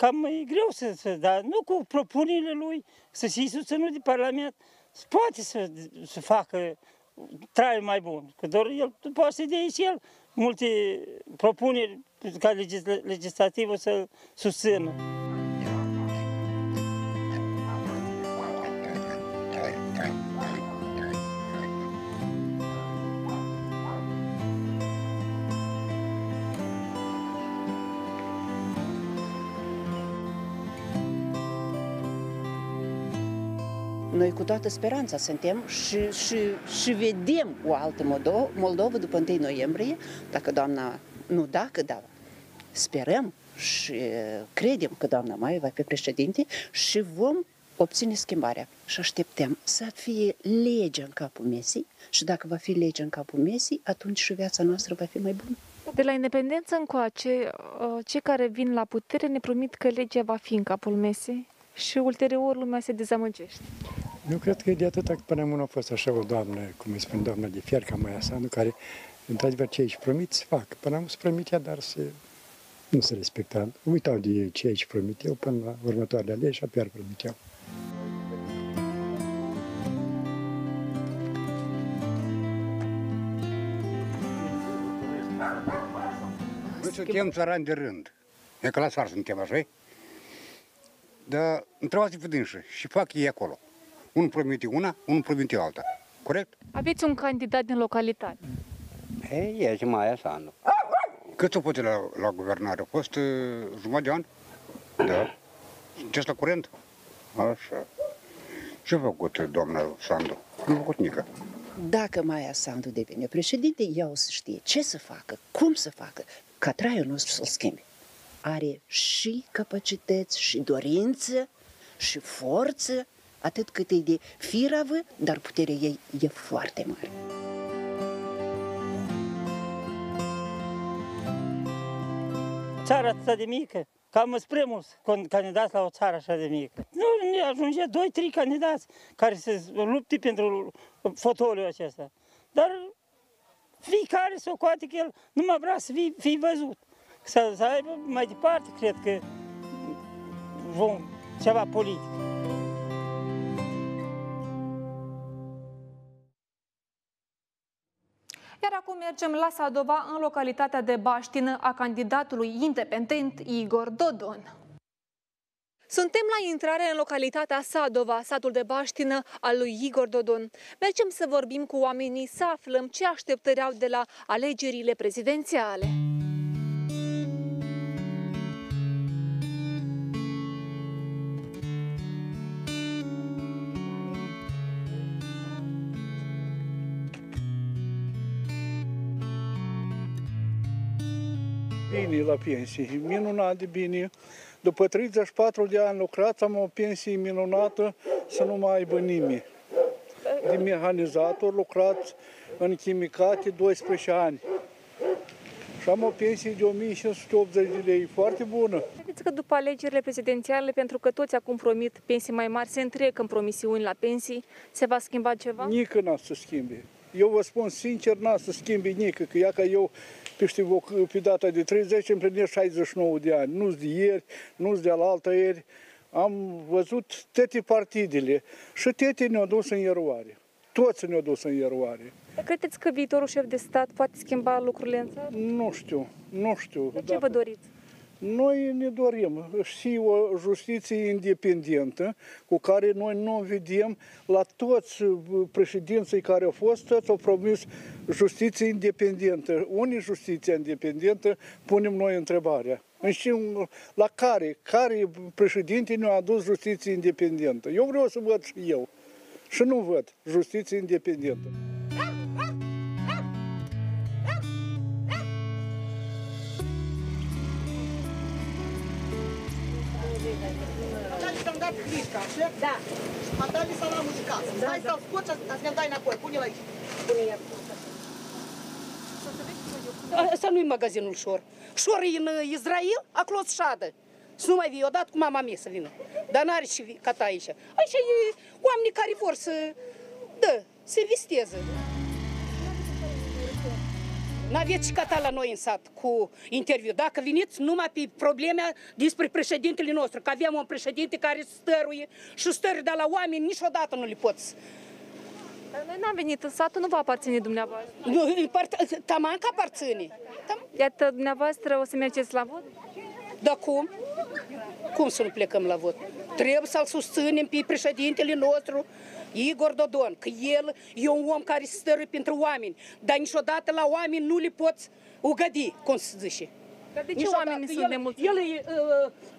cam e greu să, să dar nu cu propunerile lui, să fie susținut de Parlament, să poate să, să facă trai mai bun. Că doar el poate să dea și el multe propuneri ca legisla- legislativă să susțină. Cu toată speranța suntem și, și, și vedem o altă Moldova, Moldova după 1 noiembrie, dacă doamna, nu dacă, da, sperăm și credem că doamna Maia va fi președinte și vom obține schimbarea. Și așteptăm să fie lege în capul mesii și dacă va fi lege în capul mesii, atunci și viața noastră va fi mai bună. De la independență încoace, uh, cei care vin la putere ne promit că legea va fi în capul mesei și ulterior lumea se dezamăgește. Eu cred că e de atâta până nu a fost așa o doamnă, cum îi spun doamna de fier, ca Maia Sandu, care într-adevăr, ce aici promit se fac. Până am să promitea, dar se, nu se respecta. Uitau de ce aici promit eu până la următoarele legi și apoi iar promiteau. Noi suntem țărani de rând. E ca la țară suntem așa, Dar întrebați pe dânsă și fac ei acolo. Unul promite una, unul promite alta. Corect? Aveți un candidat din localitate. Ei, e și mai Sandu. Cât o poate la, la guvernare? A fost uh, jumătate de an? Da. Sunteți la curent? Așa. Ce a făcut doamna Sandu? Nu a făcut nică. Dacă Maia Sandu devine președinte, ea o să știe ce să facă, cum să facă, ca traiul nostru să-l schimbe. Are și capacități, și dorință, și forță, atât cât e de firavă, dar puterea ei e foarte mare. Țara atât de mică, cam spre mulți con- candidați la o țară așa de mică. Nu ne ajunge doi, trei candidați care să lupte pentru fotoliul acesta. Dar fiecare să o coate că el nu mai vrea să fie, fie văzut. Să, să aibă mai departe, cred că vom ceva politic. Iar acum mergem la Sadova, în localitatea de Baștină a candidatului independent Igor Dodon. Suntem la intrare în localitatea Sadova, satul de baștină al lui Igor Dodon. Mergem să vorbim cu oamenii, să aflăm ce așteptări au de la alegerile prezidențiale. Bine la pensie, minunat de bine. După 34 de ani lucrat, am o pensie minunată să nu mai aibă nimeni. De mehanizator lucrat în chimicate 12 ani. Și am o pensie de 1580 de lei, foarte bună. Credeți că după alegerile prezidențiale, pentru că toți acum promit pensii mai mari, se întrec în promisiuni la pensii, se va schimba ceva? Nică n-a să schimbe. Eu vă spun sincer, n-a să schimbe nică, că ea ca eu pe, pe data de 30 împlinesc 69 de ani. Nu-s de ieri, nu-s de alaltă ieri. Am văzut toate partidele și toate ne-au dus în ieroare. Toți ne-au dus în ieroare. Credeți că viitorul șef de stat poate schimba lucrurile în țară? Nu știu, nu știu. De ce vă doriți? Noi ne dorim și o justiție independentă cu care noi nu vedem la toți președinții care au fost, toți au promis justiție independentă. Unii justiția independentă, punem noi întrebarea. Și la care, care președinte ne-a adus justiție independentă? Eu vreau să văd și eu. Și nu văd justiție independentă. Da. M-am dat lista la muzicat. Da, Stai să-l scoci, să ne dai înapoi. Pune-l aici. Pune-l Asta nu-i magazinul Șor. Șor e în Israel, acolo șadă. Să nu mai vii odată cu mama mea să vină. Dar n-are și cata aici. Aici e oamenii care vor să, da, se visteze. N-aveți și cata la noi în sat cu interviu. Dacă veniți numai pe probleme despre președintele nostru, că avem un președinte care stăruie și stăruie, dar la oameni niciodată nu le poți dar noi n-am venit în satul, nu vă aparține dumneavoastră. Nu, taman că aparține. Iată, dumneavoastră o să mergeți la vot? Da cum? Cum să nu plecăm la vot? Trebuie să-l susținem pe președintele nostru, Igor Dodon, că el e un om care se stără pentru oameni, dar niciodată la oameni nu le poți ugădi, cum se zice. Dar de ce oamenii sunt nemulțumiți? El e,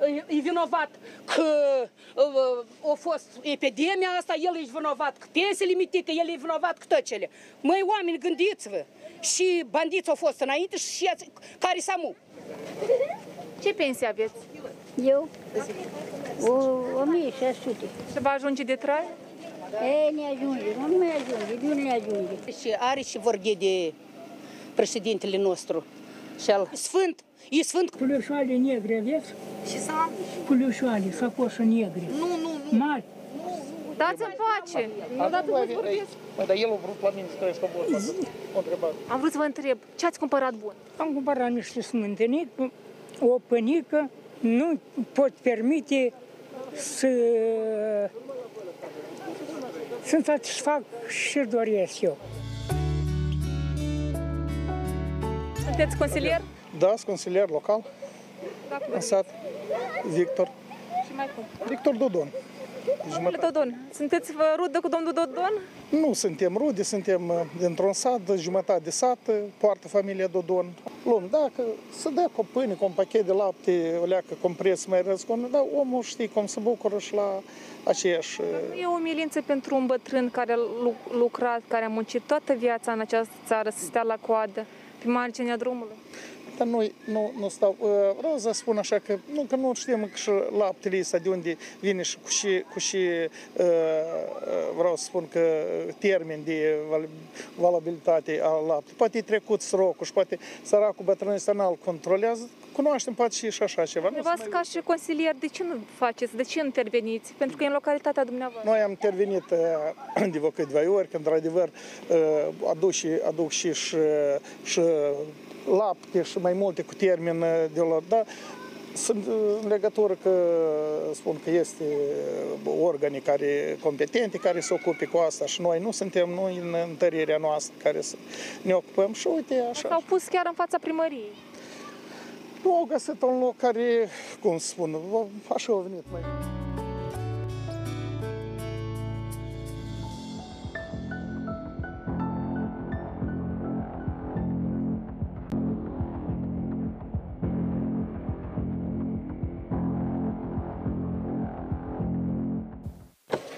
uh, e vinovat că uh, a fost epidemia asta, el e vinovat că pensiile mitică, el e vinovat că tăcele. Măi, oameni, gândiți-vă! Și bandiți au fost înainte și care s-a mu. Ce pensie aveți? Eu? O, 1600. Și va ajunge de trai? E, ne ajunge, nu mai ajunge, nu ne ajunge. Și are și vorghe de președintele nostru. Și al Sfânt E sfânt. Culeșoale negre aveți? Și să am? Culeșoale, sacoșă negre. Nu, nu, nu. Mari. Dați în pace! Nu dați Mă, dar el a vrut la mine să trăiesc pe bol. O întrebat. Am vrut să vă întreb, ce ați cumpărat bun? Am cumpărat niște smântânică, o pănică, nu pot permite să să satisfac și doresc eu. Sunteți consilier? Da, sunt consilier local în sat. Victor. Și mai cum? Victor Dodon. Domnule Dodon, sunteți vă rudă cu domnul Dodon? Nu suntem rude, suntem uh, dintr-un sat, de jumătate de sat, uh, poartă familia Dodon. Luăm, dacă să dea cu pâine, cu un pachet de lapte, o leacă compres mai răzgone, dar omul știi cum se bucură și la aceeași... uh, Nu e o umilință pentru un bătrân care a lu- lucrat, care a muncit toată viața în această țară să stea la coadă pe marginea drumului? Dar noi nu, nu stau. uh, Vreau să spun așa că nu, că nu știm că și laptele ăsta de unde vine și cu și, cu și uh, uh, vreau să spun că termen de val- valabilitate al laptei. Poate e trecut srocul și poate săracul bătrân ăsta n-al controlează. Cunoaștem poate și, și așa ceva. Nu Dumneavoastră ca și consilier, de ce nu faceți? De ce nu interveniți? Pentru că e în localitatea dumneavoastră. Noi am intervenit uh, de vreo câteva ori, că într-adevăr uh, aduc și, aduc și, și, și lapte și mai multe cu termen uh, de la... Da, sunt uh, în legătură că spun că este uh, organe care competente care se ocupe cu asta și noi nu suntem noi în întărirea noastră care să ne ocupăm și uite așa. S-au pus chiar în fața primăriei. Nu au găsit un loc care, cum să spun, așa au venit mai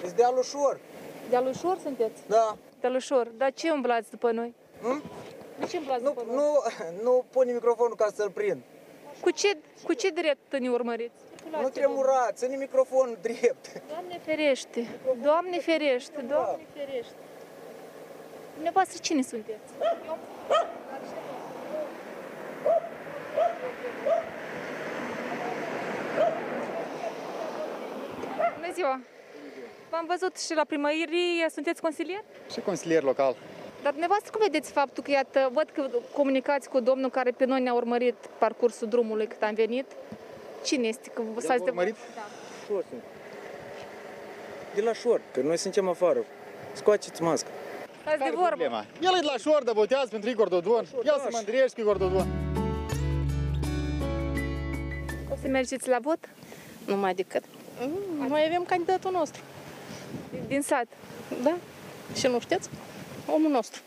Îți dea ușor. De-al ușor sunteți? Da. De-al ușor. Dar ce umblați după noi? Hmm? De ce umblați Nu, după noi? nu, nu pune microfonul ca să-l prind. Cu ce, cu ce drept ne urmăriți? Nu tremura, ține microfonul drept. Doamne ferește! Doamne ferește! Doamne ferește! Dumneavoastră cine sunteți? Bună ziua! V-am văzut și la primărie, sunteți consilier? Și consilier local. Dar dumneavoastră cum vedeți faptul că, iată, văd că comunicați cu domnul care pe noi ne-a urmărit parcursul drumului cât am venit? Cine este? Că vă v-a urmărit? Da. Șor sunt. De la șor, că noi suntem afară. Scoaceți masca. Stați de vorbă. Problema. El e de la șor, dar votează pentru Igor Dodon. El se mândrește cu Igor Dodon. O să mergeți la vot? Nu mai decât. Mm, Mai avem candidatul nostru. Din sat? Da. Și nu știți? Omul nostru.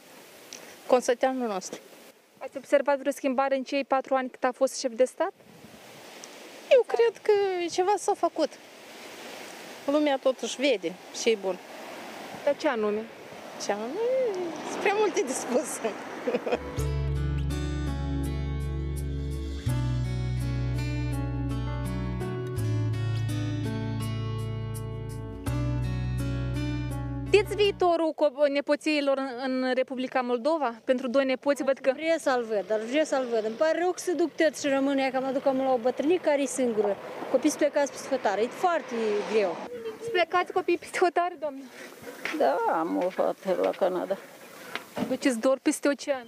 Consăteanul nostru. Ați observat vreo schimbare în cei patru ani cât a fost șef de stat? Eu cred că ceva s-a făcut. Lumea totuși vede și e bun. Dar ce anume? Ce anume? Sunt prea multe de spus. <laughs> Vedeți viitorul co- nepoțiilor în, în Republica Moldova? Pentru doi nepoți, văd că... Vreau să-l văd, dar vreau să-l văd. Îmi pare rău că se duc toți și rămân ea că mă duc am la o bătrânică care e singură. Copiii sunt plecați pe hotare. E foarte greu. Să plecați copii peste hotare, doamnă? Da, am o fată la Canada. Duceți dor peste ocean.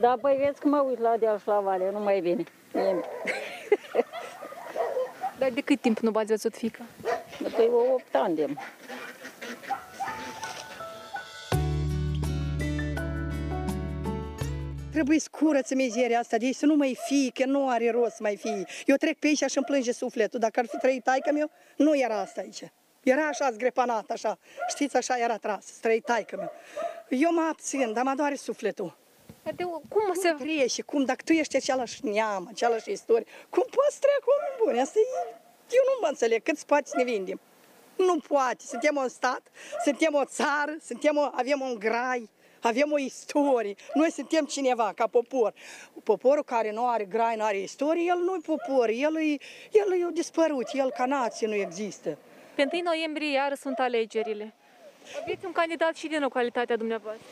Da, păi vezi că mă uit la deal și la vale, nu mai bine. E- Dar de cât timp nu v-ați văzut fica? După 8 ani de Trebuie să curăță mizeria asta de ei, să nu mai fie, că nu are rost să mai fie. Eu trec pe aici și îmi plânge sufletul. Dacă ar fi trăit taică meu, nu era asta aici. Era așa zgrepanat, așa. Știți, așa era tras, trăit taică meu. Eu mă abțin, dar mă doare sufletul. De, cum se... Cum și cum, dacă tu ești același neam, același istorie, cum poți să treacă oameni buni? Asta e... Eu nu mă înțeleg, cât poate să ne vindem. Nu poate, suntem un stat, suntem o țară, suntem o, avem un grai, avem o istorie. Noi suntem cineva, ca popor. Poporul care nu are grai, nu are istorie, el nu e popor, el e, el e dispărut, el ca nație nu există. Pe 1 noiembrie iară sunt alegerile. Aveți un candidat și din localitatea dumneavoastră.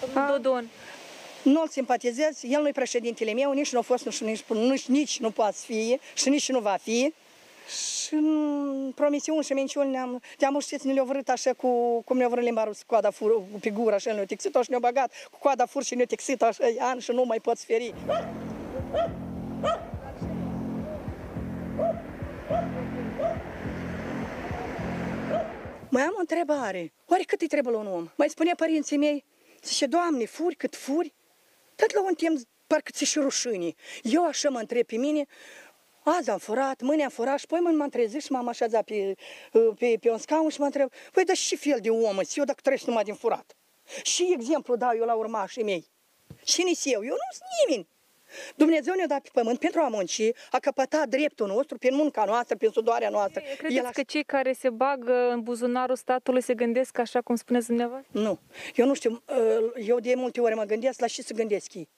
Domnul Dodon. Nu-l simpatizez, el nu e președintele meu, nici nu a fost, nici, nici, nici nu poate fi și nici nu va fi. Și în promisiuni și minciuni ne-am, te-am știți, ne le-au vrut așa cu, cum ne-au vrut limbarul cu coada fur, cu pe gură, așa ne-au texit-o și ne-au băgat cu coada fur și ne-au texit așa, an și nu mai poți feri. Mai am o întrebare. Oare cât îi trebuie la un om? Mai spunea părinții mei, zice, Doamne, furi cât furi, tot la un timp parcă ți și rușine. Eu așa mă întreb pe mine, azi am furat, mâine am furat și păi mă m-am trezit și m-am așezat pe, pe, pe un scaun și mă întreb, păi dar și fel de om eu dacă trăiesc numai din furat? Și exemplu dau eu la urmașii mei. Cine eu? Eu nu sunt nimeni. Dumnezeu ne-a dat pe pământ pentru a munci, a căpătat dreptul nostru prin munca noastră, prin sudoarea noastră. Credeți El că cei care se bagă în buzunarul statului se gândesc așa cum spuneți dumneavoastră? Nu. Eu nu știu. Eu de multe ori mă gândesc la ce să gândesc ei.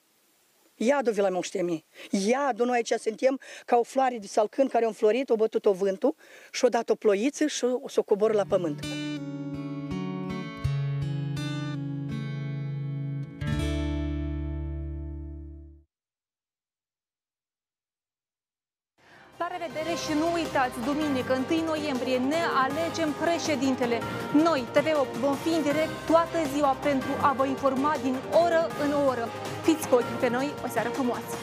Iadul vi la moștemi. Iadul, noi aici suntem ca o floare de salcân care a înflorit, o bătut-o vântul și o dat o ploiță și o s-o coboră la pământ. Revedere și nu uitați, duminică, 1 noiembrie, ne alegem președintele. Noi, TV8, vom fi în direct toată ziua pentru a vă informa din oră în oră. Fiți cu ochii pe noi, o seară frumoasă!